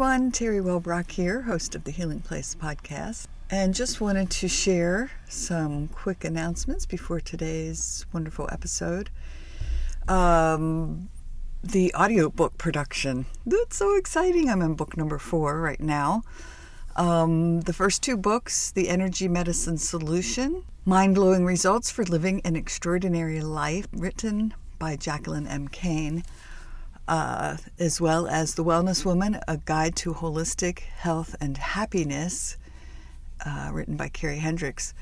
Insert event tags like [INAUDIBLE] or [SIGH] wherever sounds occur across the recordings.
everyone. Teri Wellbrock here, host of the Healing Place podcast. And just wanted to share some quick announcements before today's wonderful episode. Um, the audiobook production. That's so exciting. I'm in book number four right now. Um, the first two books The Energy Medicine Solution, Mind Blowing Results for Living an Extraordinary Life, written by Jacqueline M. Kane uh, as well as The Wellness Woman, A Guide to Holistic Health and Happiness, uh, written by Carrie Hendricks.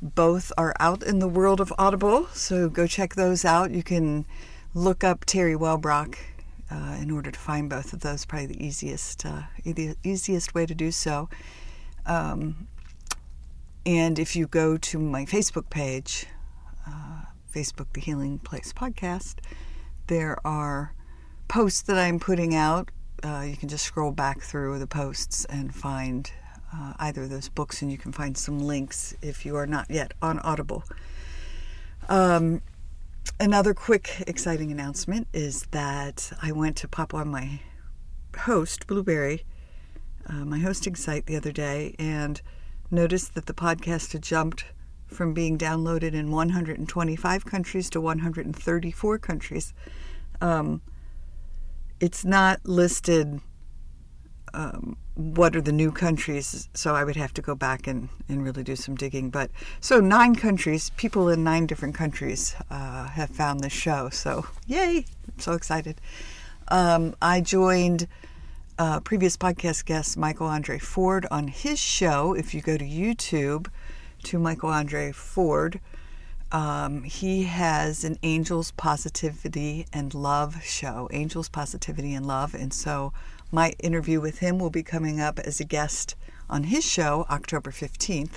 Both are out in the world of Audible, so go check those out. You can look up Teri Wellbrock uh, in order to find both of those. Probably the easiest, uh, the easiest way to do so. Um, and if you go to my Facebook page, uh, Facebook The Healing Place Podcast, there are posts that I'm putting out, uh, you can just scroll back through the posts and find uh, either of those books, and you can find some links if you are not yet on Audible. Um, another quick, exciting announcement is that I went to pop on my host, Blubrry, uh, my hosting site the other day, and noticed that the podcast had jumped from being downloaded in 125 countries to 134 countries. Um, it's not listed um, what are the new countries, so I would have to go back and, and really do some digging. But so nine countries, people in nine different countries uh, have found this show. So yay! I'm so excited. Um, I joined uh, previous podcast guest Michael Andre Ford on his show. If you go to YouTube to Michael Andre Ford, um, he has an Angels Positivity and Love show, Angels Positivity and Love. And so my interview with him will be coming up as a guest on his show October 15th.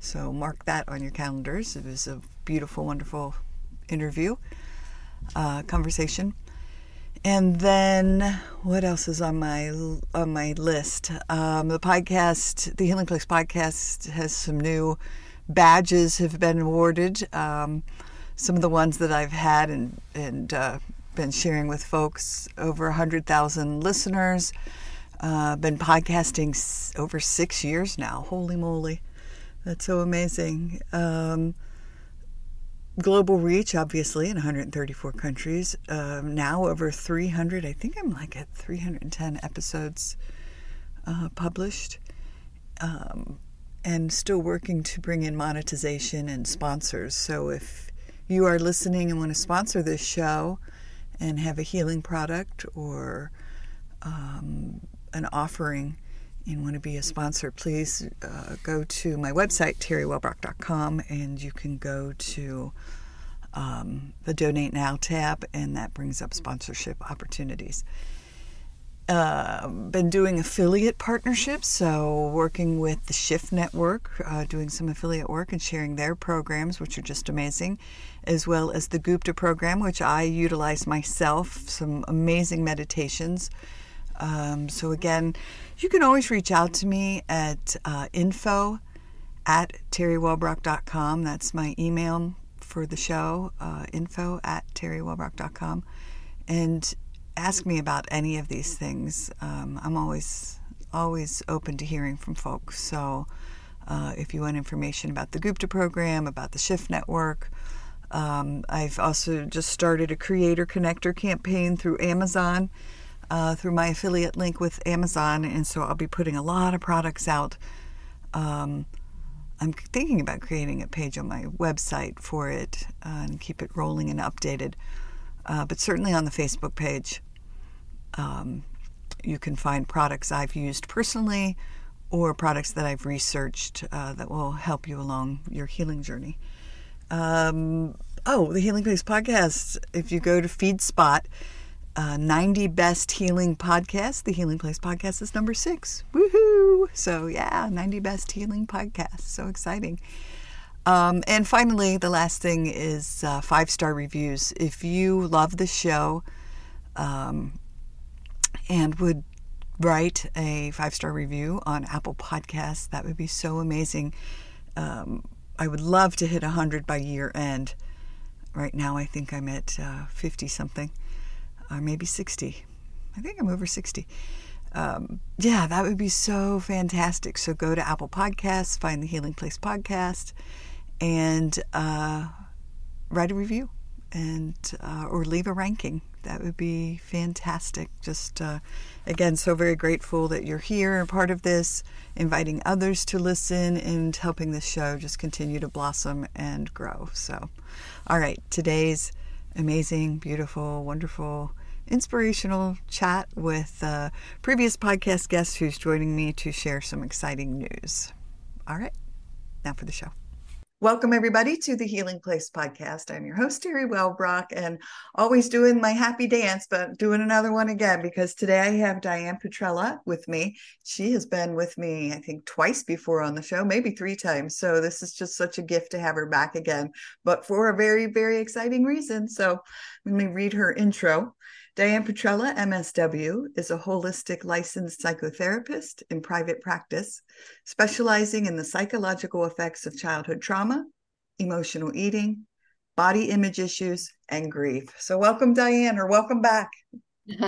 So mark that on your calendars. It was a beautiful, wonderful interview, uh, conversation. And then what else is on my on my list? Um, the podcast, the Healing Place podcast, has some new badges have been awarded. Um, some of the ones that I've had and and uh, been sharing with folks over hundred thousand listeners. Uh, been podcasting s- over six years now. Holy moly, that's so amazing. Um, global reach, obviously, in 134 countries. Um, now over 300. I think I'm like at 310 episodes uh, published. Um, and still working to bring in monetization and sponsors. So if you are listening and want to sponsor this show and have a healing product or um, an offering and want to be a sponsor, please uh, go to my website, teriwellbrock.com, and you can go to um, the Donate Now tab, and that brings up sponsorship opportunities. Uh, been doing affiliate partnerships, so working with the Shift Network, uh, doing some affiliate work and sharing their programs, which are just amazing, as well as the Gupta program, which I utilize myself, some amazing meditations. Um, so, again, you can always reach out to me at uh, info at teriwellbrock.com. That's my email for the show, uh, info at teriwellbrock.com. And ask me about any of these things. Um, I'm always always open to hearing from folks. So uh, if you want information about the Gupta program, about the Shift Network, um, I've also just started a Creator Connector campaign through Amazon. Uh, through my affiliate link with Amazon, and so I'll be putting a lot of products out. Um, I'm thinking about creating a page on my website for it uh, and keep it rolling and updated uh, but certainly on the Facebook page, um, you can find products I've used personally or products that I've researched uh, that will help you along your healing journey. Um, oh, the Healing Place podcast. If you go to FeedSpot, uh, 90 Best Healing Podcasts, the Healing Place podcast is number six. Woohoo! So, yeah, 90 Best Healing Podcasts. So exciting. Um, and finally, the last thing is uh, five star reviews. If you love the show um, and would write a five star review on Apple Podcasts, that would be so amazing. Um, I would love to hit 100 by year end. Right now, I think I'm at 50 uh, something, or maybe 60. I think I'm over 60. um, yeah, that would be so fantastic. So go to Apple Podcasts, find the Healing Place podcast, and uh, write a review and uh, or leave a ranking. That would be fantastic. Just uh, again, so very grateful that you're here and part of this, inviting others to listen and helping this show just continue to blossom and grow. So, all right, today's amazing, beautiful, wonderful, inspirational chat with a previous podcast guest who's joining me to share some exciting news. All right, now for the show. Welcome, everybody, to the Healing Place podcast. I'm your host, Teri Wellbrock, and always doing my happy dance, but doing another one again because today I have Diane Petrella with me. She has been with me, I think, twice before on the show, maybe three times. So this is just such a gift to have her back again, but for a very, very exciting reason. So let me read her intro. Diane Petrella, MSW, is a holistic licensed psychotherapist in private practice, specializing in the psychological effects of childhood trauma, emotional eating, body image issues, and grief. So, welcome, Diane, or welcome back. [LAUGHS]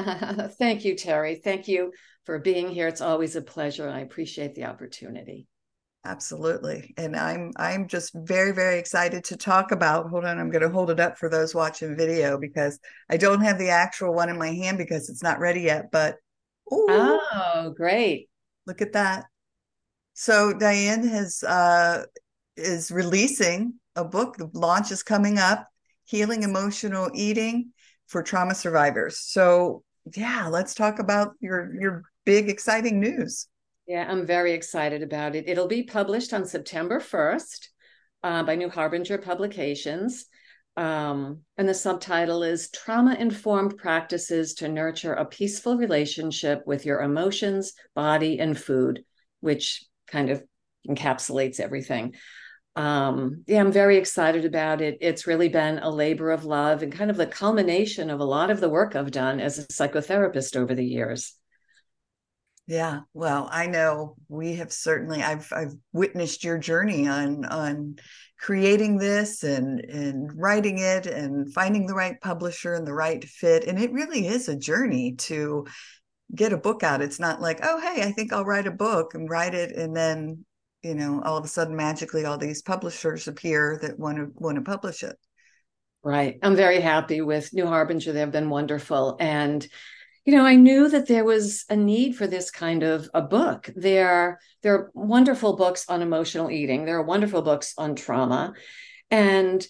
Thank you, Teri. Thank you for being here. It's always a pleasure. and I appreciate the opportunity. Absolutely. And I'm I'm just very very excited to talk about. Hold on, I'm going to hold it up for those watching video because I don't have the actual one in my hand because it's not ready yet, but ooh, Oh, great. Look at that. So Diane has uh is releasing a book. The launch is coming up, Healing Emotional Eating for Trauma Survivors. So, yeah, let's talk about your your big exciting news. Yeah, I'm very excited about it. It'll be published on September 1st uh, by New Harbinger Publications. Um, and the subtitle is Trauma Informed Practices to Nurture a Peaceful Relationship with Your Emotions, Body, and Food, which kind of encapsulates everything. Um, yeah, I'm very excited about it. It's really been a labor of love and kind of the culmination of a lot of the work I've done as a psychotherapist over the years. Yeah, well, I know we have certainly I've I've witnessed your journey on on creating this and and writing it and finding the right publisher and the right fit and it really is a journey to get a book out. It's not like, "Oh, hey, I think I'll write a book and write it and then, you know, all of a sudden magically all these publishers appear that want to want to publish it." Right. I'm very happy with New Harbinger. They've been wonderful and you know, I knew that there was a need for this kind of a book. There, there are wonderful books on emotional eating. There are wonderful books on trauma. And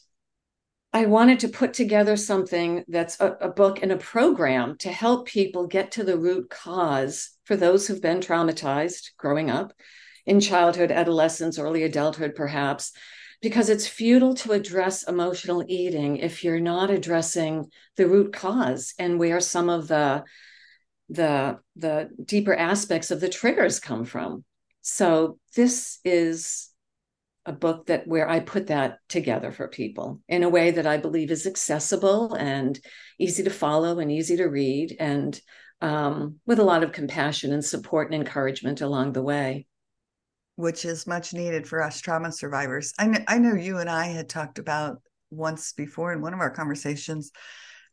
I wanted to put together something that's a, a book and a program to help people get to the root cause for those who've been traumatized growing up in childhood, adolescence, early adulthood, perhaps, because it's futile to address emotional eating if you're not addressing the root cause and where some of the the the deeper aspects of the triggers come from. So this is a book that where i put that together for people in a way that i believe is accessible and easy to follow and easy to read and um, with a lot of compassion and support and encouragement along the way which is much needed for us trauma survivors. I know, I know you and i had talked about once before in one of our conversations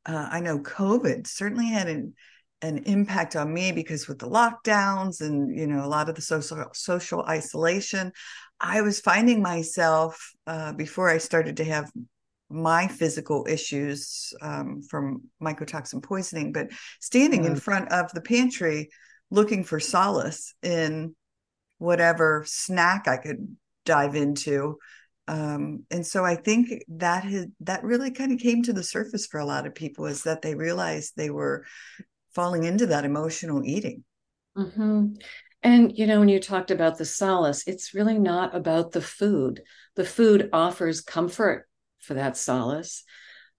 uh, i know covid certainly had an an impact on me because with the lockdowns and you know a lot of the social social isolation i was finding myself uh, before i started to have my physical issues um, from mycotoxin poisoning but standing in front of the pantry looking for solace in whatever snack i could dive into um, and so i think that that really kind of came to the surface for a lot of people is that they realized they were falling into that emotional eating. Mm-hmm. And, you know, when you talked about the solace, it's really not about the food. The food offers comfort for that solace.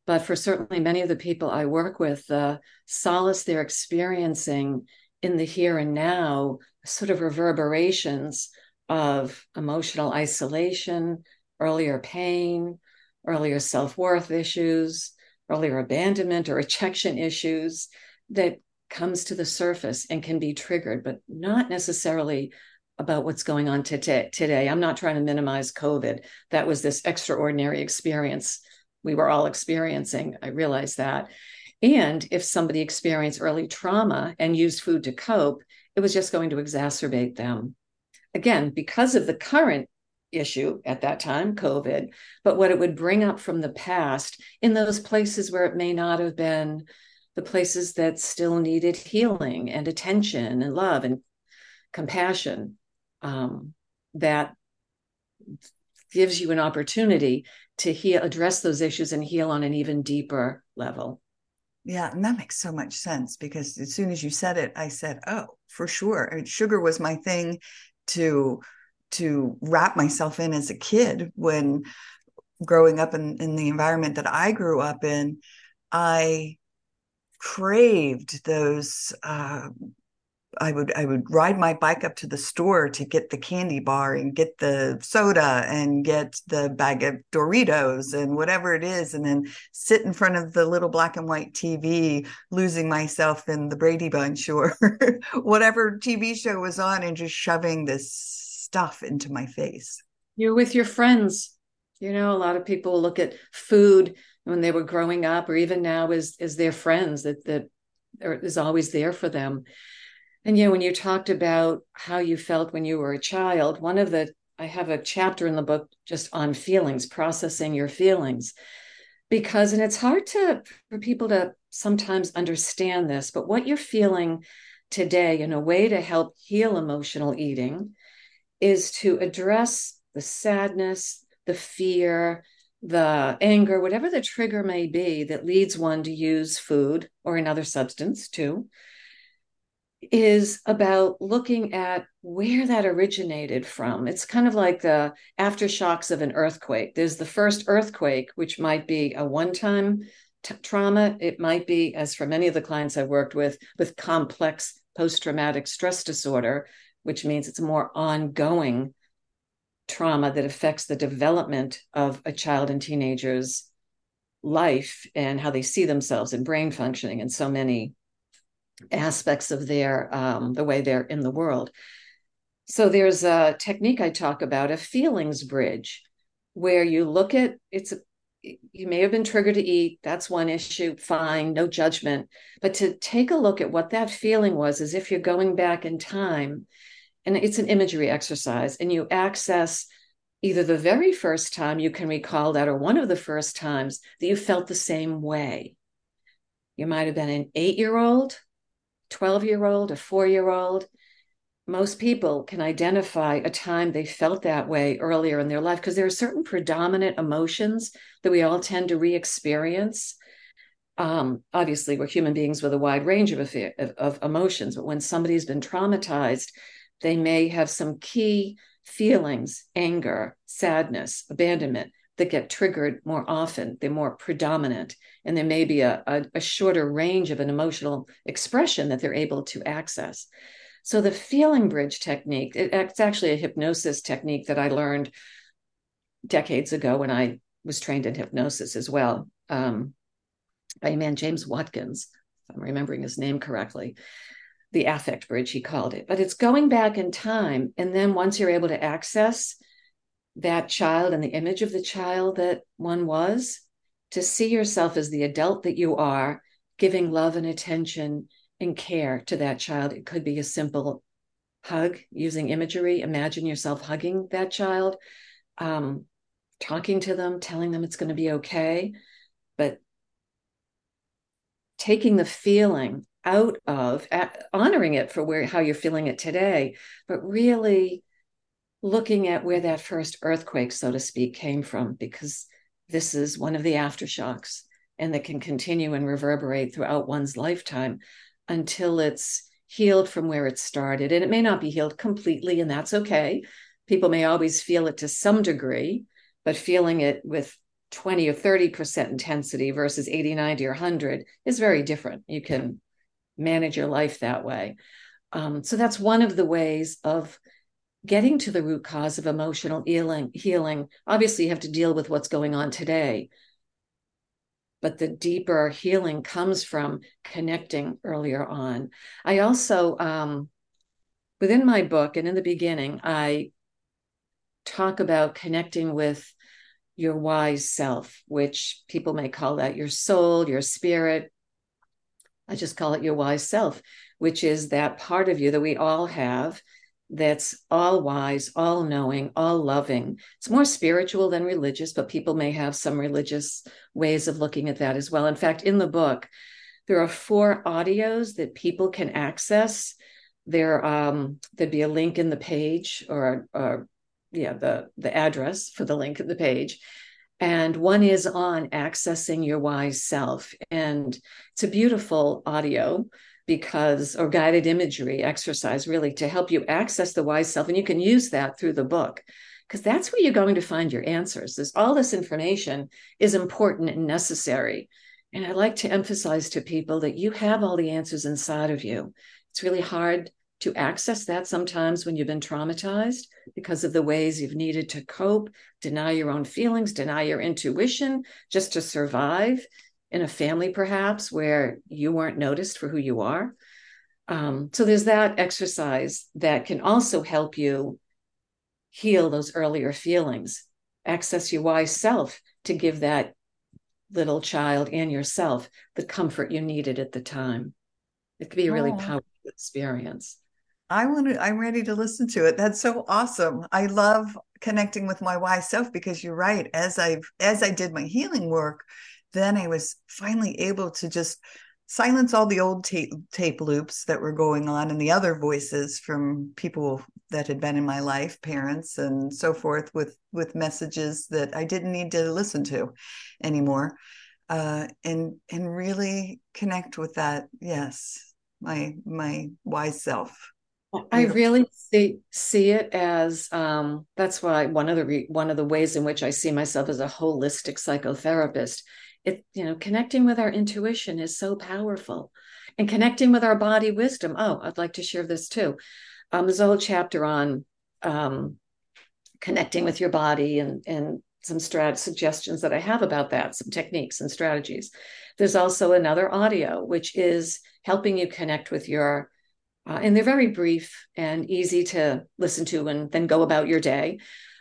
But for certainly many of the people I work with, the solace they're experiencing in the here and now, sort of reverberations of emotional isolation, earlier pain, earlier self worth issues, earlier abandonment or rejection issues that comes to the surface and can be triggered, but not necessarily about what's going on today. Today, I'm not trying to minimize COVID. That was this extraordinary experience we were all experiencing. I realize that. And if somebody experienced early trauma and used food to cope, it was just going to exacerbate them. Again, because of the current issue at that time, COVID, but what it would bring up from the past in those places where it may not have been the places that still needed healing and attention and love and compassion. Um, that gives you an opportunity to heal, address those issues and heal on an even deeper level. Yeah, and that makes so much sense because as soon as you said it, I said, "Oh, for sure." I mean, sugar was my thing to to wrap myself in as a kid when growing up in, in the environment that I grew up in. I craved those uh, I would I would ride my bike up to the store to get the candy bar and get the soda and get the bag of Doritos and whatever it is, and then sit in front of the little black and white TV, losing myself in the Brady Bunch or [LAUGHS] whatever TV show was on, and just shoving this stuff into my face. You're with your friends. You know, a lot of people look at food when they were growing up, or even now as as their friends that that is always there for them and yeah, when you talked about how you felt when you were a child, one of the I have a chapter in the book just on feelings, processing your feelings. Because and it's hard to for people to sometimes understand this, but what you're feeling today in a way to help heal emotional eating is to address the sadness, the fear, the anger, whatever the trigger may be that leads one to use food or another substance too is about looking at where that originated from. It's kind of like the aftershocks of an earthquake. There's the first earthquake, which might be a one time t- trauma. It might be, as for many of the clients I've worked with, with complex post traumatic stress disorder, which means it's a more ongoing trauma that affects the development of a child and teenager's life and how they see themselves and brain functioning and so many aspects of their um, the way they're in the world. So there's a technique I talk about, a feelings bridge, where you look at it's a, you may have been triggered to eat. That's one issue. Fine, no judgment. But to take a look at what that feeling was, as if you're going back in time, and it's an imagery exercise, and you access either the very first time you can recall that, or one of the first times that you felt the same way. You might have been an eight year old 12 year old, a four year old, most people can identify a time they felt that way earlier in their life because there are certain predominant emotions that we all tend to re experience. Um, obviously, we're human beings with a wide range of, of, of emotions, but when somebody's been traumatized, they may have some key feelings anger, sadness, abandonment that get triggered more often. They're more predominant, and there may be a, a, a shorter range of an emotional expression that they're able to access. So the feeling bridge technique, it, it's actually a hypnosis technique that I learned decades ago when I was trained in hypnosis as well um, by a man, James Watkins, if I'm remembering his name correctly. The affect bridge, he called it. But it's going back in time. And then once you're able to access that child and the image of the child that one was, to see yourself as the adult that you are, giving love and attention and care to that child. It could be a simple hug using imagery. Imagine yourself hugging that child, um, talking to them, telling them it's going to be okay, but taking the feeling out of honoring it for where how you're feeling it today, but really looking at where that first earthquake, so to speak, came from, because this is one of the aftershocks and that can continue and reverberate throughout one's lifetime until it's healed from where it started. And it may not be healed completely, and that's okay. People may always feel it to some degree, but feeling it with 20 or 30% intensity versus 80, 90, or 100 is very different. You can manage your life that way. Um, so that's one of the ways of getting to the root cause of emotional healing healing obviously you have to deal with what's going on today. But the deeper healing comes from connecting earlier on. I also um, within my book and in the beginning i talk about connecting with your wise self which people may call that your soul your spirit. I just call it your wise self, which is that part of you that we all have that's all wise, all knowing, all loving. It's more spiritual than religious, but people may have some religious ways of looking at that as well. In fact, in the book, there are four audios that people can access. There, um, there'd be a link in the page, or, or yeah, the the address for the link in the page. And one is on accessing your wise self, and it's a beautiful audio because or guided imagery exercise really to help you access the wise self and you can use that through the book because that's where you're going to find your answers there's all this information is important and necessary. And i like to emphasize to people that you have all the answers inside of you. It's really hard to access that sometimes when you've been traumatized because of the ways you've needed to cope deny your own feelings deny your intuition just to survive in a family perhaps where you weren't noticed for who you are. Um, so there's that exercise that can also help you heal those earlier feelings access your wise self to give that little child and yourself the comfort you needed at the time. It could be a really oh. powerful experience. I want to i'm ready to listen to it. That's so awesome. I love connecting with my wise self because you're right. As i've as i did my healing work then I was finally able to just silence all the old tape, tape loops that were going on and the other voices from people that had been in my life parents and so forth with with messages that i didn't need to listen to anymore. Uh, and and really connect with that yes my my wise self. I really see see it as um, that's why one of the re- one of the ways in which I see myself as a holistic psychotherapist it you know connecting with our intuition is so powerful. And connecting with our body wisdom. Oh i'd like to share this too. Um, there's a whole chapter on um, connecting with your body and and some strat suggestions that i have about that some techniques and strategies. There's also another audio which is helping you connect with your uh, and they're very brief and easy to listen to and then go about your day.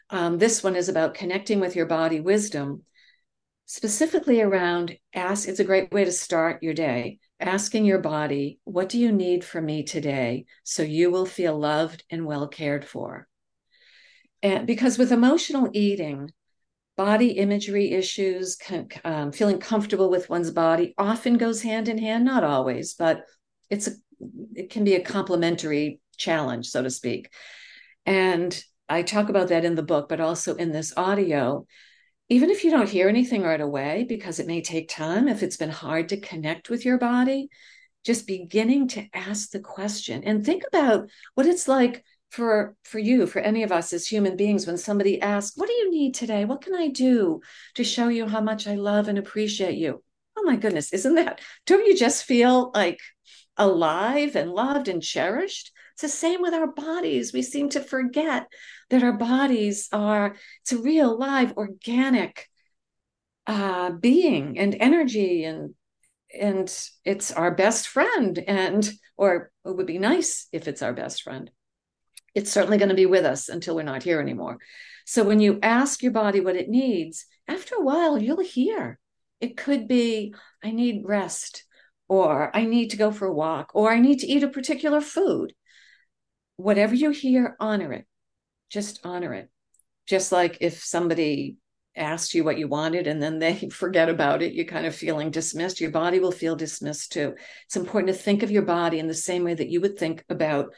Um, this one is about connecting with your body wisdom specifically around ask it's a great way to start your day. Asking your body what do you need from me today so you will feel loved and well cared for? And because with emotional eating body imagery issues um, feeling comfortable with one's body often goes hand in hand not always but it's a it can be a complementary challenge so to speak. And i talk about that in the book but also in this audio even if you don't hear anything right away, because it may take time, if it's been hard to connect with your body, just beginning to ask the question. And think about what it's like for for you for any of us as human beings when somebody asks what do you need today? What can i do to show you how much i love and appreciate you? Oh my goodness isn't that don't you just feel like alive and loved and cherished? It's the same with our bodies. We seem to forget that our bodies are it's a real live organic uh, being and energy and and it's our best friend and or it would be nice if it's our best friend. It's certainly going to be with us until we're not here anymore. So when you ask your body what it needs after a while you'll hear. It could be i need rest or i need to go for a walk or i need to eat a particular food. Whatever you hear honor it just honor it. Just like if somebody asked you what you wanted and then they [LAUGHS] forget about it, you're kind of feeling dismissed, your body will feel dismissed too. It's important to think of your body in the same way that you would think about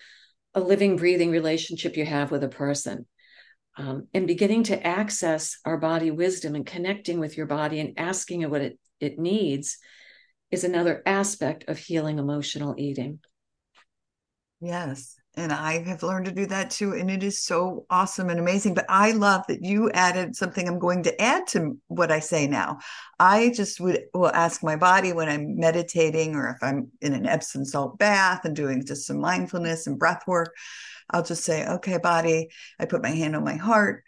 a living, breathing relationship you have with a person. Um, and beginning to access our body wisdom and connecting with your body and asking it what it, it needs is another aspect of healing emotional eating. Yes and I have learned to do that too. And it is so awesome and amazing. But I love that you added something I'm going to add to what I say now. I just would will ask my body when I'm meditating or if I'm in an Epsom salt bath and doing just some mindfulness and breath work. I'll just say, okay, body, I put my hand on my heart.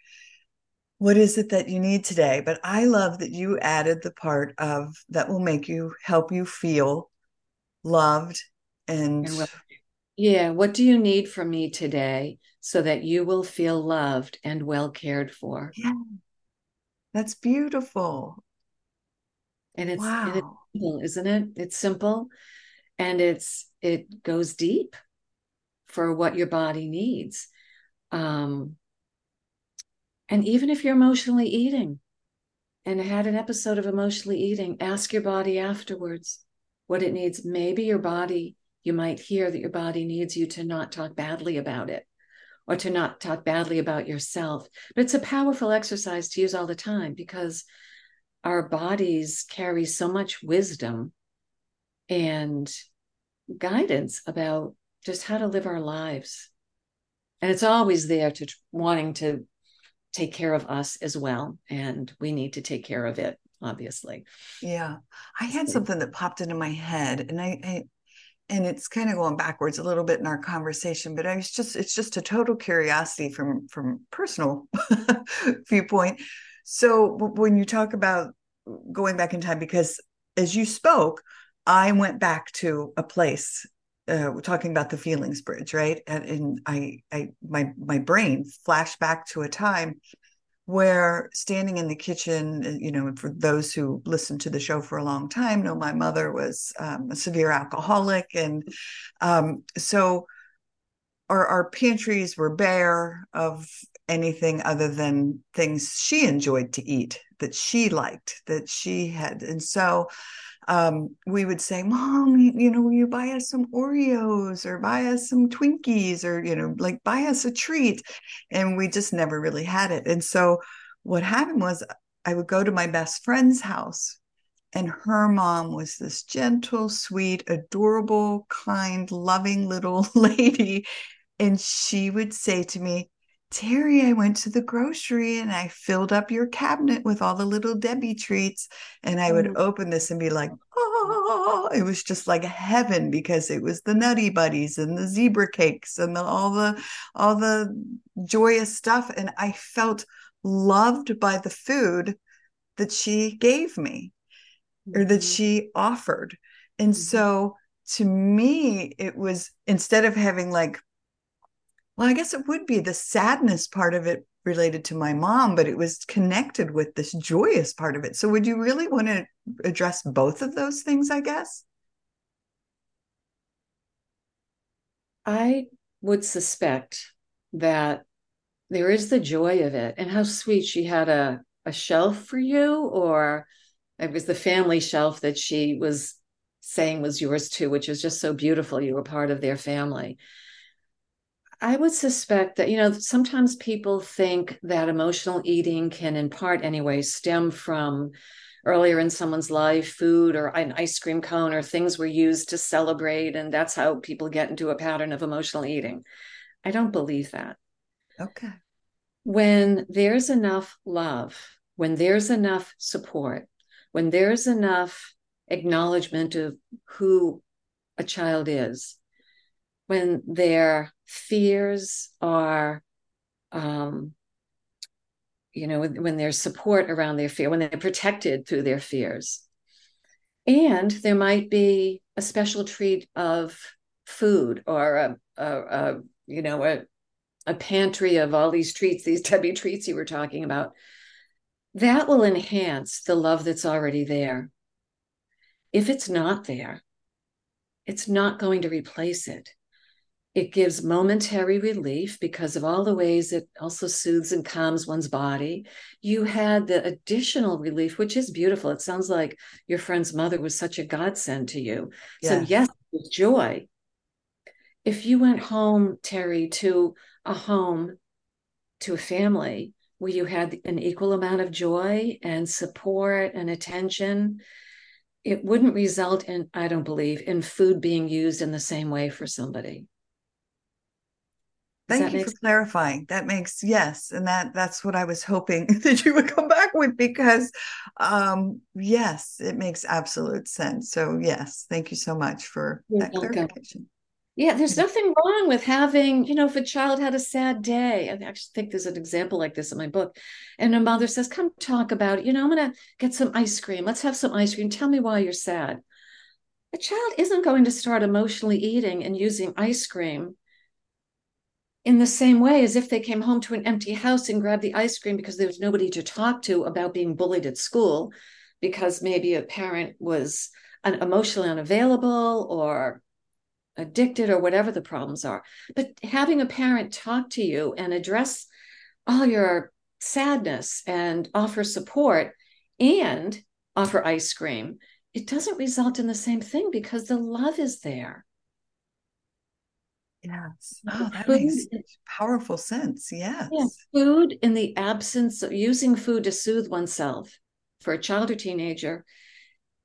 What is it that you need today? But I love that you added the part of that will make you help you feel loved and, and yeah. What do you need from me today so that you will feel loved and well cared for? Yeah. That's beautiful. And it's, wow. and it's simple, isn't it? It's simple. and it's it goes deep for what your body needs um and even if you're emotionally eating and had an episode of emotionally eating ask your body afterwards what it needs maybe your body you might hear that your body needs you to not talk badly about it or to not talk badly about yourself but it's a powerful exercise to use all the time because our bodies carry so much wisdom and guidance about just how to live our lives. And it's always there to wanting to take care of us as well. And we need to take care of it, obviously. Yeah. I had something that popped into my head and I, I and it's kind of going backwards a little bit in our conversation, but I was just it's just a total curiosity from from personal [LAUGHS] viewpoint. So when you talk about going back in time, because as you spoke, I went back to a place uh, talking about the feelings bridge, right? And, and I, I, my, my brain flashed back to a time where standing in the kitchen, uh, you know, for those who listened to the show for a long time, know my mother was um, a severe alcoholic, and um, so our, our pantries were bare of anything other than things she enjoyed to eat that she liked that she had. And so um, we would say, Mom, you, know, will you buy us some Oreos or buy us some Twinkies or, you know, like buy us a treat. And we just never really had it. And so what happened was I would go to my best friend's house and her mom was this gentle, sweet, adorable, kind, loving little [LAUGHS] lady. And she would say to me, Teri, I went to the grocery and I filled up your cabinet with all the little Debbie treats. And I would mm. open this and be like, oh, it was just like heaven because it was the nutty buddies and the zebra cakes and the, all the all the joyous stuff. And I felt loved by the food that she gave me or that mm-hmm. she offered. And mm-hmm. so to me, it was instead of having like well, I guess it would be the sadness part of it related to my mom, but it was connected with this joyous part of it. So, would you really want to address both of those things? I guess. I would suspect that there is the joy of it, and how sweet she had a a shelf for you, or it was the family shelf that she was saying was yours too, which is just so beautiful. You were part of their family. I would suspect that, you know, sometimes people think that emotional eating can, in part anyway, stem from earlier in someone's life, food or an ice cream cone or things were used to celebrate. And that's how people get into a pattern of emotional eating. I don't believe that. Okay. When there's enough love, when there's enough support, when there's enough acknowledgement of who a child is, when their fears are um, you know when, when there's support around their fear when they're protected through their fears. And there might be a special treat of food or a, a, a you know a, a pantry of all these treats these debbie treats you were talking about. That will enhance the love that's already there. If it's not there it's not going to replace it it gives momentary relief because of all the ways it also soothes and calms one's body. You had the additional relief, which is beautiful. It sounds like your friend's mother was such a godsend to you. So, yes, with joy. If you went home, Teri, to a home, to a family where you had an equal amount of joy and support and attention, it wouldn't result in, I don't believe, in food being used in the same way for somebody. Thank you for sense? clarifying. That makes yes, and that that's what I was hoping [LAUGHS] that you would come back with because um yes, it makes absolute sense. So yes, thank you so much for You're that welcome. clarification. Yeah, there's nothing wrong with having, you know, if a child had a sad day. I actually think there's an example like this in my book. And a mother says, Come talk about it. You know, I'm going to get some ice cream. Let's have some ice cream. Tell me why you're sad. A child isn't going to start emotionally eating and using ice cream in the same way as if they came home to an empty house and grabbed the ice cream because there was nobody to talk to about being bullied at school because maybe a parent was emotionally unavailable or addicted or whatever the problems are. But having a parent talk to you and address all your sadness and offer support and offer ice cream, it doesn't result in the same thing because the love is there. Yes. Oh, that food, makes powerful sense. Yes. Yeah. Food in the absence of using food to soothe oneself for a child or teenager,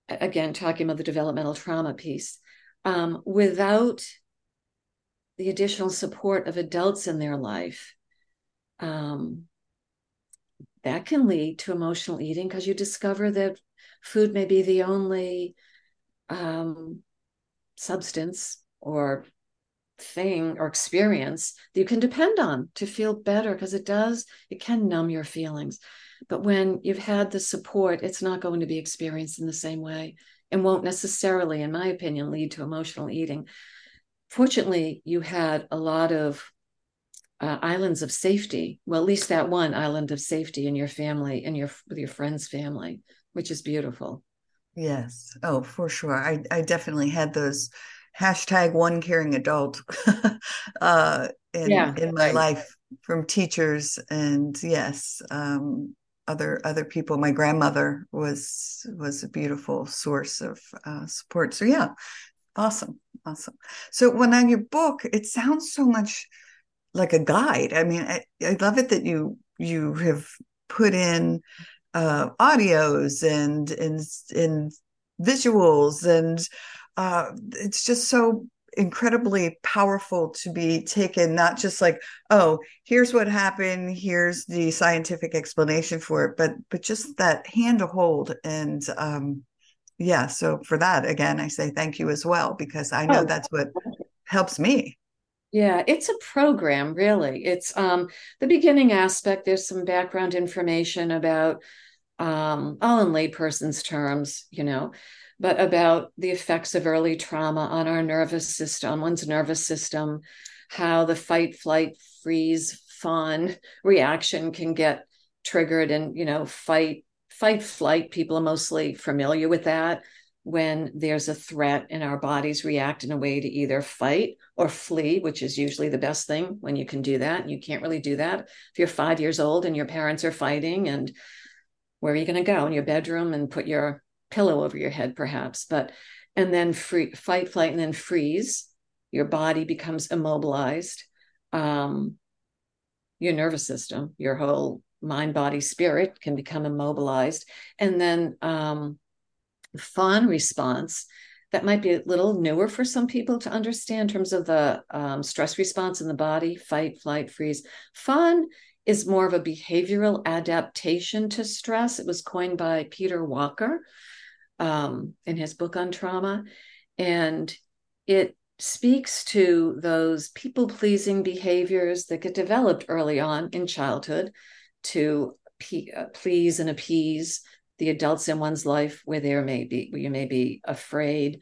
again, talking about the developmental trauma piece, um, without the additional support of adults in their life, um, that can lead to emotional eating because you discover that food may be the only um, substance or thing or experience that you can depend on to feel better because it does, it can numb your feelings. But when you've had the support, it's not going to be experienced in the same way and won't necessarily, in my opinion, lead to emotional eating. Fortunately, you had a lot of uh, islands of safety. Well, at least that one island of safety in your family and your with your friend's family, which is beautiful. Yes. Oh, for sure. I I definitely had those hashtag one caring adult [LAUGHS] uh, in yeah, in my right. life from teachers and yes, um, other other people. My grandmother was was a beautiful source of uh, support. So yeah, awesome, awesome. So when on your book, it sounds so much like a guide. I mean, I, I love it that you you have put in uh, audios and and and visuals and uh, it's just so incredibly powerful to be taken not just like oh here's what happened here's the scientific explanation for it but but just that hand to hold and um yeah so for that again i say thank you as well because i know oh. that's what helps me. Yeah it's a program really. It's um the beginning aspect there's some background information about um all in layperson's terms you know but about the effects of early trauma on our nervous system, on one's nervous system, how the fight, flight, freeze, fawn reaction can get triggered and, you know, fight, fight, flight. People are mostly familiar with that when there's a threat and our bodies react in a way to either fight or flee, which is usually the best thing when you can do that. You can't really do that if you're five years old and your parents are fighting and where are you going to go in your bedroom and put your pillow over your head, perhaps, but and then free, fight, flight, and then freeze. Your body becomes immobilized. Um, your nervous system, your whole mind, body, spirit can become immobilized. And then um, fawn response that might be a little newer for some people to understand in terms of the um, stress response in the body fight, flight, freeze. Fawn is more of a behavioral adaptation to stress. It was coined by Peter Walker um, in his book on trauma. And it speaks to those people pleasing behaviors that get developed early on in childhood to uh, please and appease the adults in one's life where there may be where you may be afraid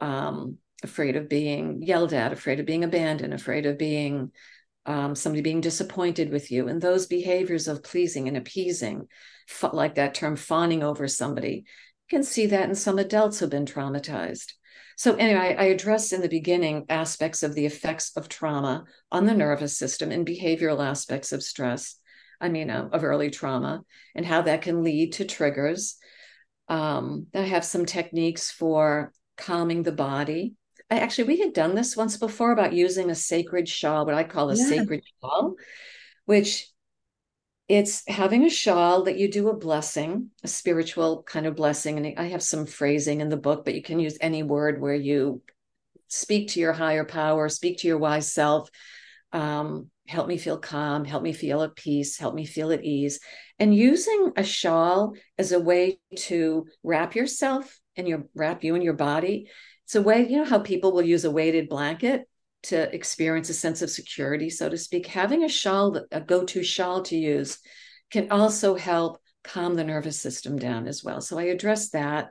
um, afraid of being yelled at afraid of being abandoned afraid of being um, somebody being disappointed with you and those behaviors of pleasing and appeasing like that term fawning over somebody can see that in some adults who've been traumatized. So, anyway, I addressed in the beginning aspects of the effects of trauma on the nervous system and behavioral aspects of stress, I mean, uh, of early trauma, and how that can lead to triggers. Um, I have some techniques for calming the body. I, actually, we had done this once before about using a sacred shawl, what I call a yeah. sacred shawl, which it's having a shawl that you do a blessing, a spiritual kind of blessing. And I have some phrasing in the book, but you can use any word where you speak to your higher power, speak to your wise self. Um, help me feel calm, help me feel at peace, help me feel at ease. And using a shawl as a way to wrap yourself and your wrap you and your body. It's a way, you know, how people will use a weighted blanket to experience a sense of security, so to speak, having a shawl, a go to shawl to use, can also help calm the nervous system down as well. So I address that.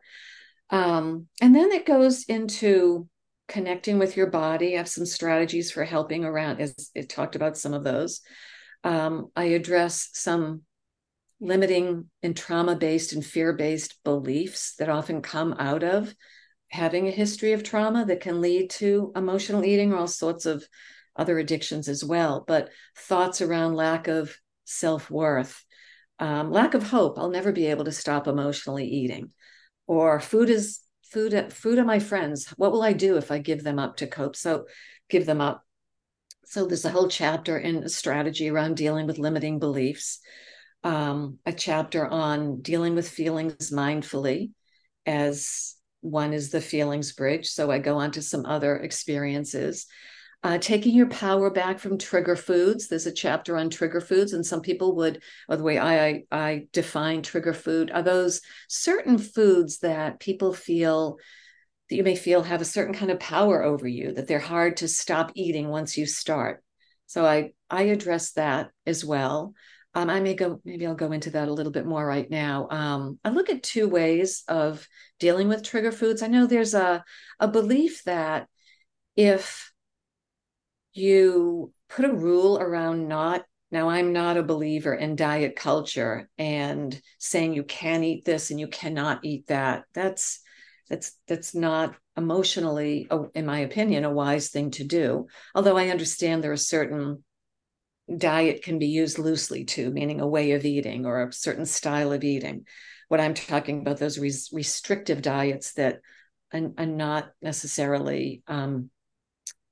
Um, and then it goes into connecting with your body. I have some strategies for helping around, as it talked about some of those. Um, I address some limiting and trauma based and fear based beliefs that often come out of having a history of trauma that can lead to emotional eating or all sorts of other addictions as well. But thoughts around lack of self worth, um, lack of hope. I'll never be able to stop emotionally eating, or food is food. Food are my friends. What will I do if I give them up to cope? So, give them up. So there's a whole chapter in a strategy around dealing with limiting beliefs. Um, a chapter on dealing with feelings mindfully, as one is the feelings bridge. So I go on to some other experiences. Uh, taking your power back from trigger foods. There's a chapter on trigger foods, and some people would, or the way I, I, I define trigger food, are those certain foods that people feel that you may feel have a certain kind of power over you, that they're hard to stop eating once you start. So I I address that as well. Um, I may go, maybe I'll go into that a little bit more right now. Um, I look at two ways of dealing with trigger foods. I know there's a, a belief that if you put a rule around not, now I'm not a believer in diet culture and saying you can eat this and you cannot eat that. That's, that's, that's not emotionally, in my opinion, a wise thing to do. Although I understand there are certain diet can be used loosely too, meaning a way of eating or a certain style of eating. What I'm talking about, those res- restrictive diets that are, are not necessarily um,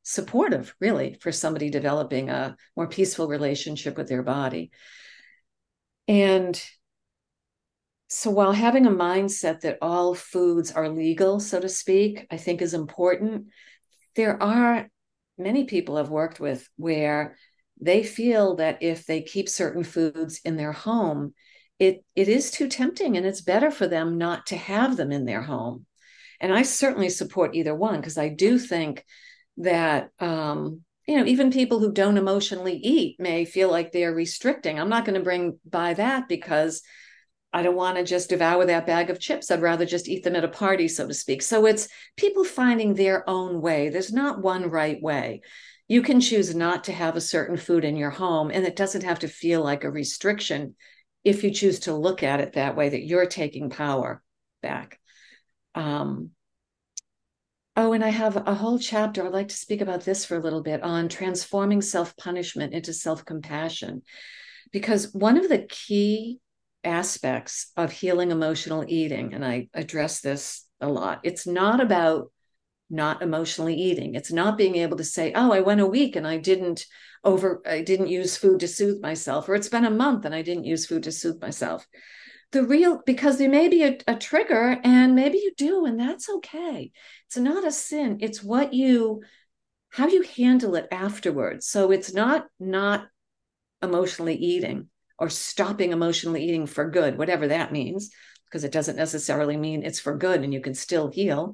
supportive, really, for somebody developing a more peaceful relationship with their body. And so, while having a mindset that all foods are legal, so to speak, I think is important, there are many people I've worked with where they feel that if they keep certain foods in their home, it it is too tempting and it's better for them not to have them in their home. And I certainly support either one because I do think that um, you know even people who don't emotionally eat may feel like they're restricting. I'm not going to bring by that because I don't want to just devour that bag of chips. I'd rather just eat them at a party, so to speak. So it's people finding their own way. There's not one right way you can choose not to have a certain food in your home and it doesn't have to feel like a restriction if you choose to look at it that way that you're taking power back. Um, oh and i have a whole chapter i'd like to speak about this for a little bit on transforming self-punishment into self-compassion. Because one of the key aspects of healing emotional eating and i address this a lot it's not about not emotionally eating. It's not being able to say, "Oh, I went a week and I didn't over I didn't use food to soothe myself," or "It's been a month and I didn't use food to soothe myself." The real because there may be a, a trigger and maybe you do and that's okay. It's not a sin. It's what you how you handle it afterwards. So it's not not emotionally eating or stopping emotionally eating for good, whatever that means, because it doesn't necessarily mean it's for good and you can still heal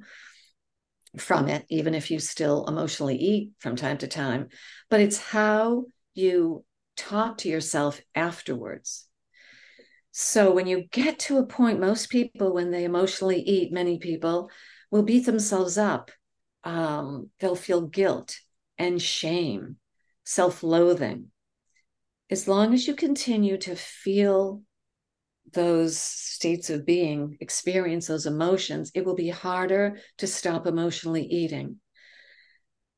from it, even if you still emotionally eat from time to time. But it's how you talk to yourself afterwards. So when you get to a point, most people, when they emotionally eat, many people will beat themselves up. Um, they'll feel guilt and shame, self loathing. As long as you continue to feel those states of being, experience those emotions, it will be harder to stop emotionally eating.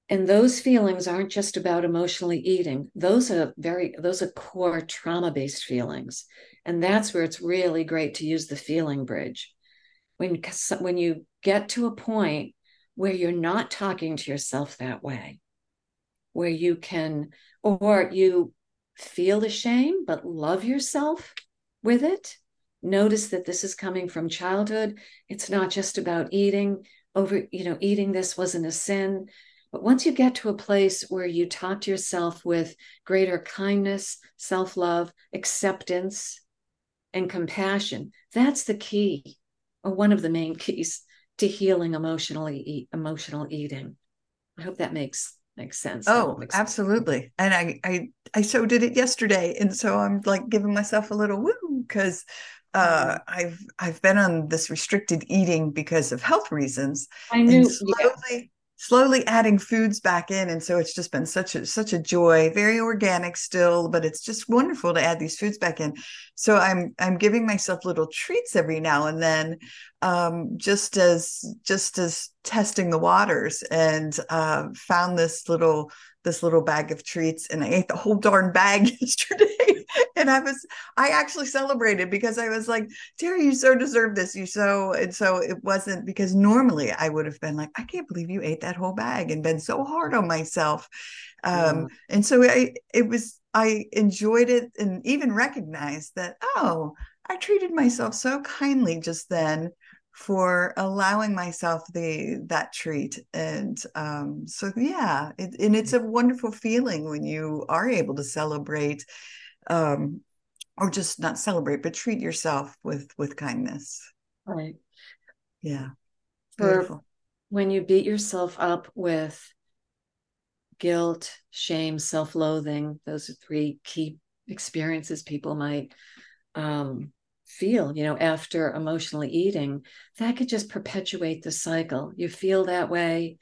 And those feelings aren't just about emotionally eating. Those are very, those are core trauma based feelings. And that's where it's really great to use the feeling bridge. When, when you get to a point where you're not talking to yourself that way, where you can, or you feel the shame, but love yourself with it, notice that this is coming from childhood. It's not just about eating over, you know, eating this wasn't a sin. But once you get to a place where you talk to yourself with greater kindness, self love, acceptance, and compassion, that's the key, or one of the main keys to healing emotionally emotional eating. I hope that makes makes sense. Oh, absolutely. And I, I I so did it yesterday, and so I'm like giving myself a little woo because uh, I've I've been on this restricted eating because of health reasons. I knew slowly, slowly adding foods back in and so it's just been such a such a joy very organic still but it's just wonderful to add these foods back in so i'm i'm giving myself little treats every now and then um, just as just as testing the waters and uh, found this little this little bag of treats and I ate the whole darn bag [LAUGHS] yesterday. And I was, I actually celebrated because I was like, Teri, you so deserve this. You so, and so it wasn't because normally I would have been like, I can't believe you ate that whole bag and been so hard on myself. Um, And so I, it was, I enjoyed it and even recognized that, oh, I treated myself so kindly just then for allowing myself the that treat and um, so yeah it, and it's a wonderful feeling when you are able to celebrate um, or just not celebrate but treat yourself with with kindness. Right. Yeah. For when you beat yourself up with guilt shame self-loathing those are three key experiences people might um, feel, you know, after emotionally eating, that could just perpetuate the cycle. You feel that way,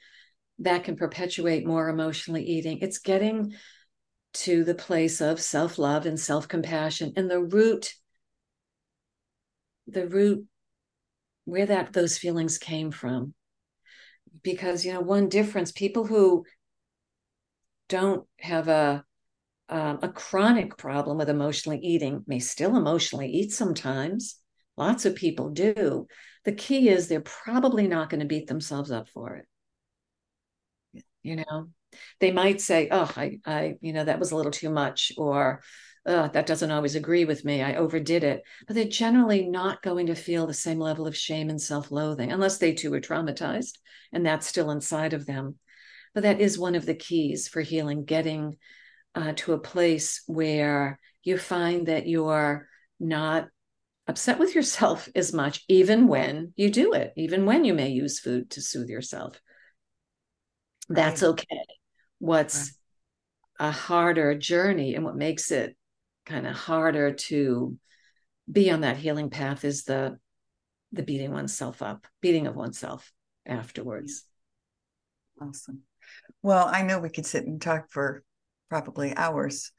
that can perpetuate more emotionally eating. It's getting to the place of self love and self compassion and the root, the root where that those feelings came from. Because, you know, one difference people who don't have a um, a chronic problem with emotionally eating may still emotionally eat sometimes. Lots of people do. The key is they're probably not going to beat themselves up for it. You know, they might say, "Oh, I, I, you know, that was a little too much," or oh, "That doesn't always agree with me. I overdid it." But they're generally not going to feel the same level of shame and self-loathing unless they too are traumatized, and that's still inside of them. But that is one of the keys for healing: getting uh, to a place where you find that you're not upset with yourself [LAUGHS] as much, even when you do it, even when you may use food to soothe yourself. That's okay. What's right. a harder journey and what makes it kind of harder to be on that healing path is the the beating oneself up, beating of oneself afterwards. Awesome. Well, I know we could sit and talk for probably hours.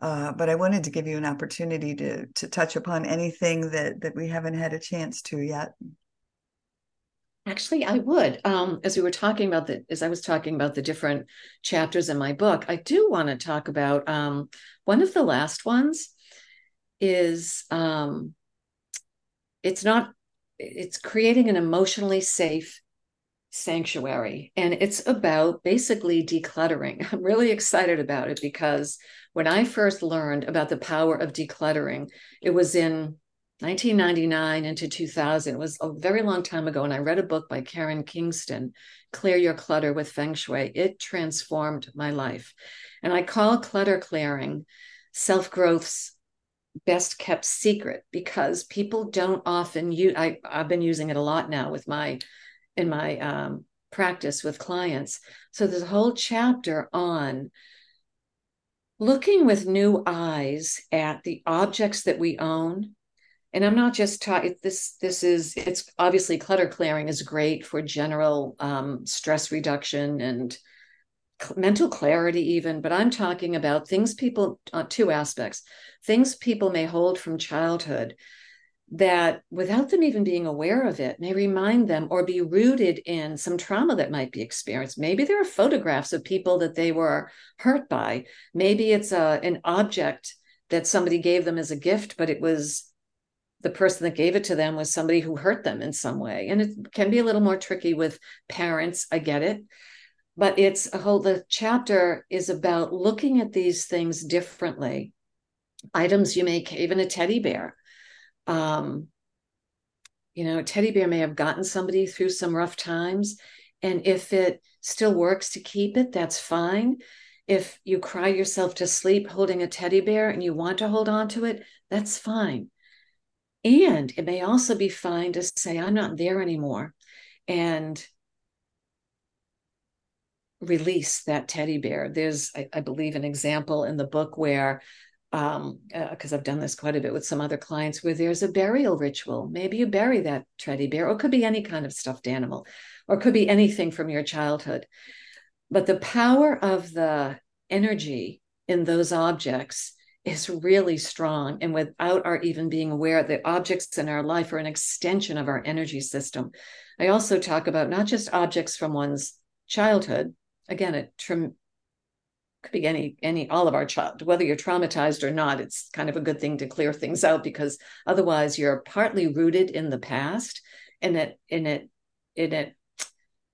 Uh, but I wanted to give you an opportunity to to touch upon anything that that we haven't had a chance to yet. Actually, I would. Um, as we were talking about the, as I was talking about the different chapters in my book, I do want to talk about um, one of the last ones. Is um, it's not. It's creating an emotionally safe sanctuary and it's about basically decluttering [LAUGHS] i'm really excited about it because when i first learned about the power of decluttering it was in 1999 into 2000 it was a very long time ago and i read a book by karen kingston clear your clutter with feng shui it transformed my life and i call clutter clearing self-growth's best kept secret because people don't often use I, i've been using it a lot now with my in my um, practice with clients. So there's a whole chapter on looking with new eyes at the objects that we own. And I'm not just talking this. This is it's obviously clutter clearing is great for general um, stress reduction and mental clarity even but i'm talking about things people uh, two aspects things people may hold from childhood that without them even being aware of it may remind them or be rooted in some trauma that might be experienced maybe there are photographs of people that they were hurt by maybe it's a, an object that somebody gave them as a gift but it was the person that gave it to them was somebody who hurt them in some way and it can be a little more tricky with parents i get it but it's a whole the chapter is about looking at these things differently items you make even a teddy bear um, you know, teddy bear may have gotten somebody through some rough times. And if it still works to keep it, that's fine. If you cry yourself to sleep holding a teddy bear and you want to hold on to it, that's fine. And it may also be fine to say, I'm not there anymore. And release that teddy bear. There's, I, I believe, an example in the book where um because uh, i've done this quite a bit with some other clients where there's a burial ritual maybe you bury that teddy bear or could be any kind of stuffed animal or could be anything from your childhood but the power of the energy in those objects is really strong and without our even being aware the objects in our life are an extension of our energy system. I also talk about not just objects from one's childhood again it could be any any all of our child whether you're traumatized or not it's kind of a good thing to clear things out because otherwise you're partly rooted in the past and it and it and it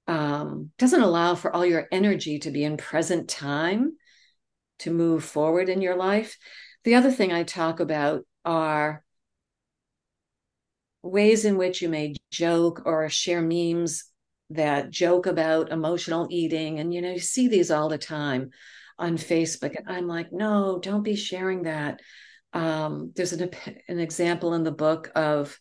um, doesn't allow for all your energy to be in present time to move forward in your life the other thing i talk about are ways in which you may joke or share memes that joke about emotional eating and you know you see these all the time on Facebook. And I'm like, no, don't be sharing that. Um, there's an, an example in the book of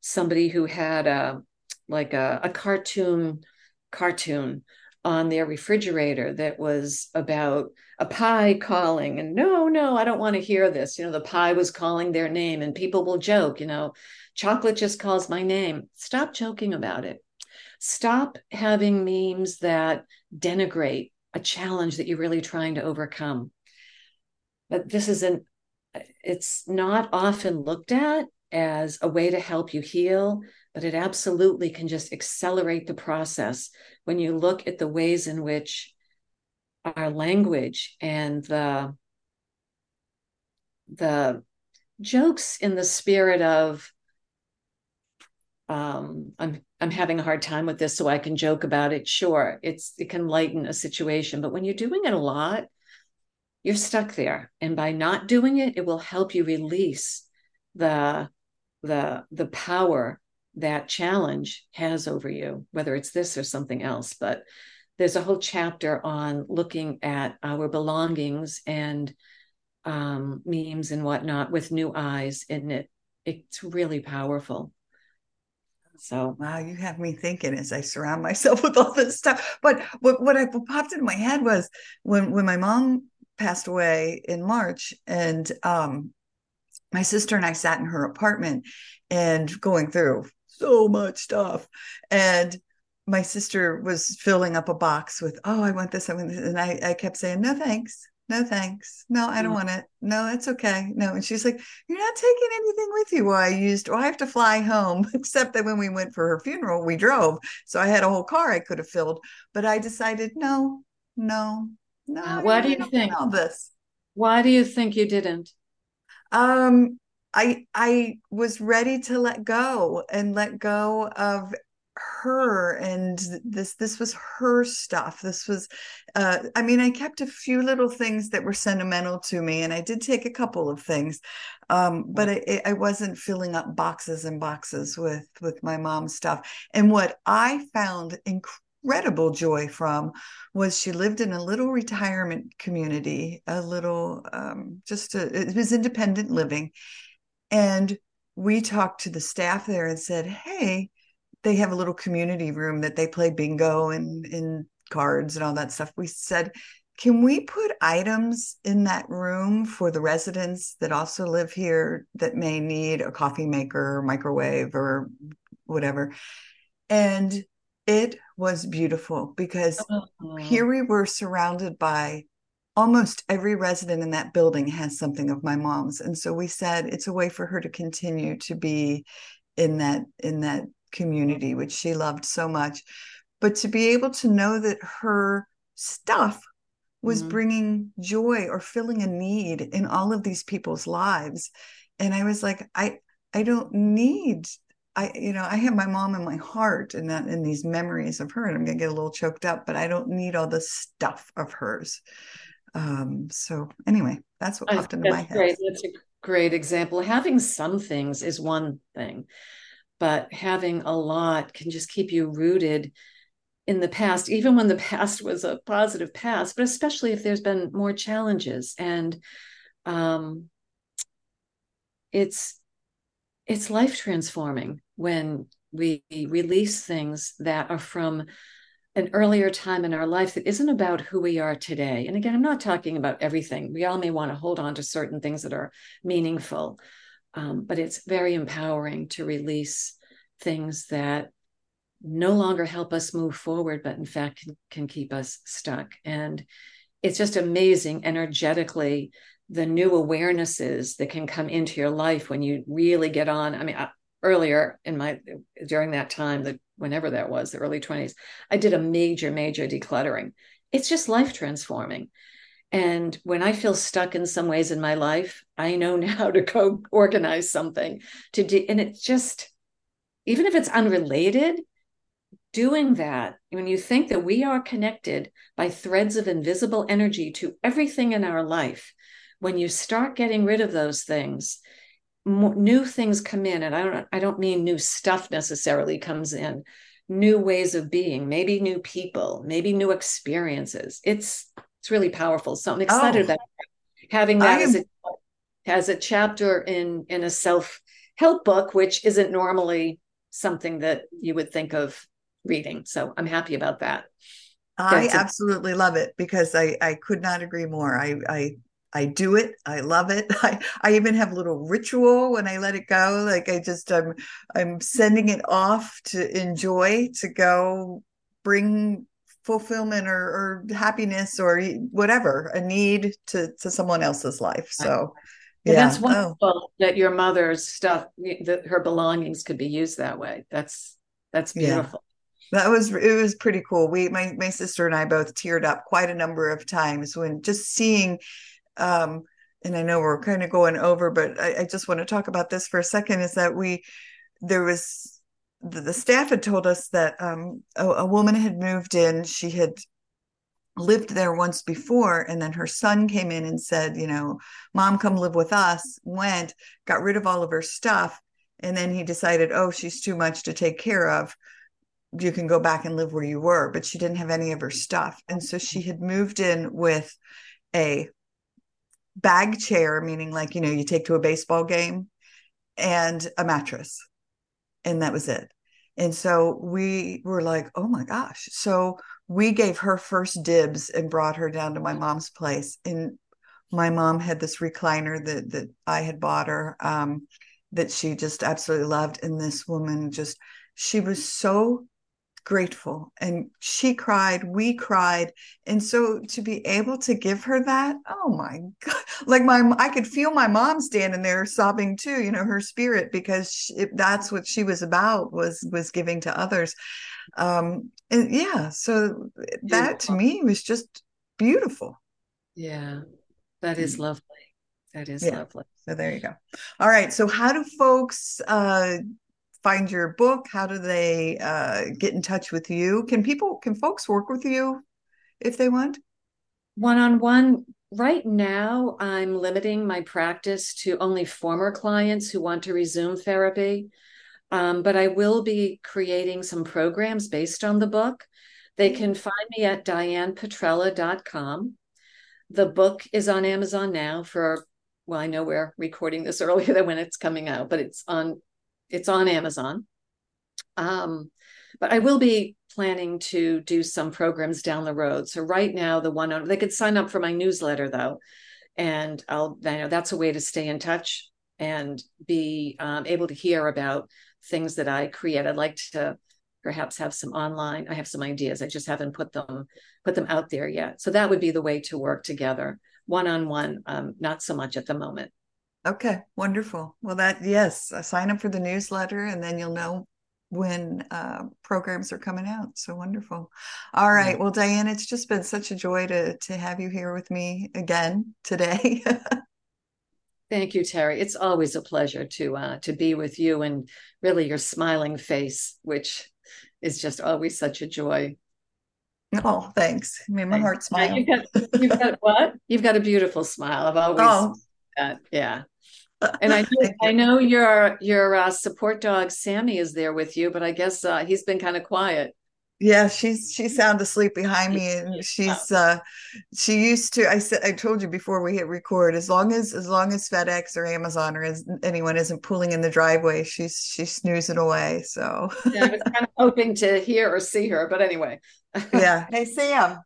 somebody who had a like a, a cartoon cartoon on their refrigerator that was about a pie calling and no no i don't want to hear this. You know the pie was calling their name and people will joke you know chocolate just calls my name. Stop joking about it. Stop having memes that denigrate a challenge that you're really trying to overcome. But this isn't, it's not often looked at as a way to help you heal, but it absolutely can just accelerate the process when you look at the ways in which our language and the the jokes in the spirit of um, I'm I'm having a hard time with this, so I can joke about it. Sure, it's it can lighten a situation, but when you're doing it a lot, you're stuck there. And by not doing it, it will help you release the the the power that challenge has over you, whether it's this or something else. But there's a whole chapter on looking at our belongings and um, memes and whatnot with new eyes, and it it's really powerful. So wow, you have me thinking as I surround myself [LAUGHS] with all this stuff. But what what I popped into my head was when when my mom passed away in March, and um, my sister and I sat in her apartment and going through so much stuff, and my sister was filling up a box with, oh, I want this, I want this, and I, I kept saying, no thanks, no thanks. No i don't mm. want it. No it's okay. No and she's like you're not taking anything with you. Well i used well i have to fly home [LAUGHS] except that when we went for her funeral we drove. So i had a whole car i could have filled but i decided no no no uh, why do you think all this. why do you think you didn't um i i was ready to let go and let go of her and this this was her stuff. This was uh i mean i kept a few little things that were sentimental to me and i did take a couple of things. Um but I, I wasn't filling up boxes and boxes with with my mom's stuff. And what i found incredible joy from was she lived in a little retirement community a little um just a, it was independent living and we talked to the staff there and said hey they have a little community room that they play bingo and in cards and all that stuff. We said, can we put items in that room for the residents that also live here that may need a coffee maker microwave or whatever? And it was beautiful because oh. here we were surrounded by almost every resident in that building has something of my mom's and so we said it's a way for her to continue to be in that in that community, which she loved so much. But to be able to know that her stuff was mm-hmm. bringing joy or filling a need in all of these people's lives. And I was like, I, I don't need I, you know, I have my mom in my heart and that in these memories of her, and I'm gonna get a little choked up, but I don't need all the stuff of hers. Um, so anyway, that's what popped into my head. Great. That's a great example. Having some things is one thing, but having a lot can just keep you rooted in the past, even when the [LAUGHS] past was a positive past, but especially if there's been more challenges. And um, it's it's life transforming when we release things that are from an earlier time in our life that isn't about who we are today. And again, I'm not talking about everything. We all may want to hold on to certain things that are meaningful, um, but it's very empowering to release things that no longer help us move forward, but in fact can, can keep us stuck. And it's just amazing energetically the new awarenesses that can come into your life when you really get on. I mean, I, earlier in my during that time, that whenever that was, the early 20s, I did a major, major decluttering. It's just life transforming. And when I feel stuck in some ways in my life, I know [LAUGHS] now to go organize something to do. And it's just, even if it's unrelated, doing that, when you think that we are connected by threads of invisible energy to everything in our life, when you start getting rid of those things, new things come in, and I don't I don't mean new stuff necessarily comes in, new ways of being, maybe new people, maybe new experiences. It's it's really powerful. So I'm excited oh, about having that am- as a as a chapter in in a self help book, which isn't normally something that you would think of reading. So I'm happy about that. I absolutely love it because I I could not agree more. I I I do it. I love it. [LAUGHS] I, I even have a little ritual when I let it go. Like I just I'm I'm sending it off to enjoy to go bring fulfillment or, or happiness or whatever a need to to someone else's life. So yeah, that's wonderful oh. that your mother's stuff, that her belongings could be used that way. That's that's beautiful. Yeah. That was it was pretty cool. We my my sister and I both teared up quite a number of times when just seeing um, and I know we're kind of going over, but I, I, just want to talk about this for a second. Is that we there was the, the staff had told us that um, a, a, woman had moved in. She had lived there once before, and then her son came in and said, "You know, mom, come live with us." Went, got rid of all of her stuff, and then he decided, "Oh, she's too much to take care of." you can go back and live where you were but she didn't have any of her stuff and so she had moved in with a bag chair, meaning like, you know, you take to a baseball game, and a mattress. And that was it. And so we were like, oh my gosh. So we gave her first dibs and brought her down to my mom's place. And my mom had this recliner that that I had bought her um, that she just absolutely loved. And this woman just, she was so grateful. And she cried we cried. And so to be able to give her that oh my [LAUGHS] god. Like my i could feel my mom standing there sobbing too you know her spirit because she, that's what she was about was was giving to others. Um and yeah so that to me was just beautiful. Yeah that is mm. lovely. That is yeah. lovely. So there you go. All right so how do folks uh find your book? How do they uh, get in touch with you? Can people, can folks work with you if they want? One on one. Right now, I'm limiting my practice to only former clients who want to resume therapy. Um, but I will be creating some programs based on the book. They mm-hmm. can find me at dianepetrella.com. The book is on Amazon now for, well, I know we're recording this [LAUGHS] earlier than when it's coming out, but it's on it's on Amazon. Um, but I will be planning to do some programs down the road. So right now, the one on they could sign up for my newsletter though, and I'll I know that's a way to stay in touch and be um, able to hear about things that I create. I'd like to perhaps have some online. I have some ideas. I just haven't put them put them out there yet. So that would be the way to work together, one on one. Not so much at the moment. Okay, wonderful. Well, that yes, uh, sign up for the newsletter, and then you'll know when uh, programs are coming out. So wonderful. All right. Well, Diane, it's just been such a joy to to have you here with me again today. [LAUGHS] Thank you, Teri. It's always a pleasure to uh, to be with you and really your smiling face, which is just always such a joy. Oh, thanks. It made my heart smile. You've got, you've got what? You've got a beautiful smile. I've always oh. that. Yeah and I know, I know your your uh, support dog Sammy is there with you, but I guess uh, he's been kind of quiet. Yeah, she's she's sound asleep behind me, and [LAUGHS] she's uh, she used to. I said I told you before we hit record. As long as as long as FedEx or Amazon or as anyone isn't pulling in the driveway, she's she's snoozing away. So yeah, I was [LAUGHS] kind of hoping to hear or see her, but anyway. yeah. [LAUGHS] Hey Sam.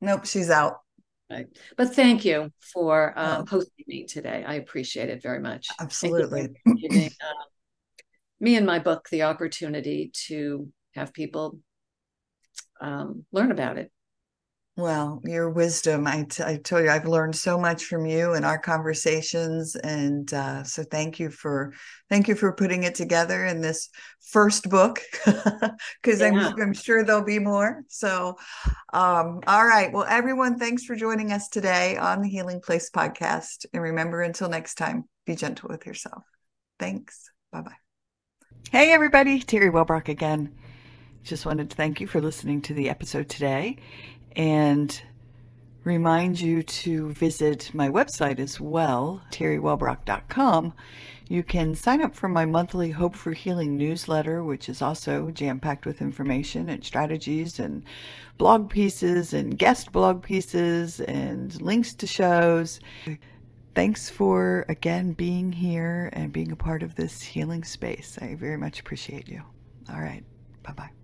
Nope, she's out. Right. But thank you for um, hosting me today. I appreciate it very much. Absolutely. Giving, uh, me and my book the opportunity to have people um, learn about it. Well, your wisdom, I, t- I told you, I've learned so much from you and our conversations, and uh, so thank you for thank you for putting it together in this first book, [LAUGHS] because yeah. I'm I'm sure there'll be more. So, um, all right, well, everyone, thanks for joining us today on the Healing Place podcast, and remember, until next time, be gentle with yourself. Thanks. Bye bye. Hey, everybody, Teri Wellbrock again. Just wanted to thank you for listening to the episode today and remind you to visit my website as well, teriwellbrock.com. You can sign up for my monthly Hope for Healing newsletter, which is also jam packed with information and strategies and blog pieces and guest blog pieces and links to shows. Thanks for again being here and being a part of this healing space. I very much appreciate you. All right. Bye bye.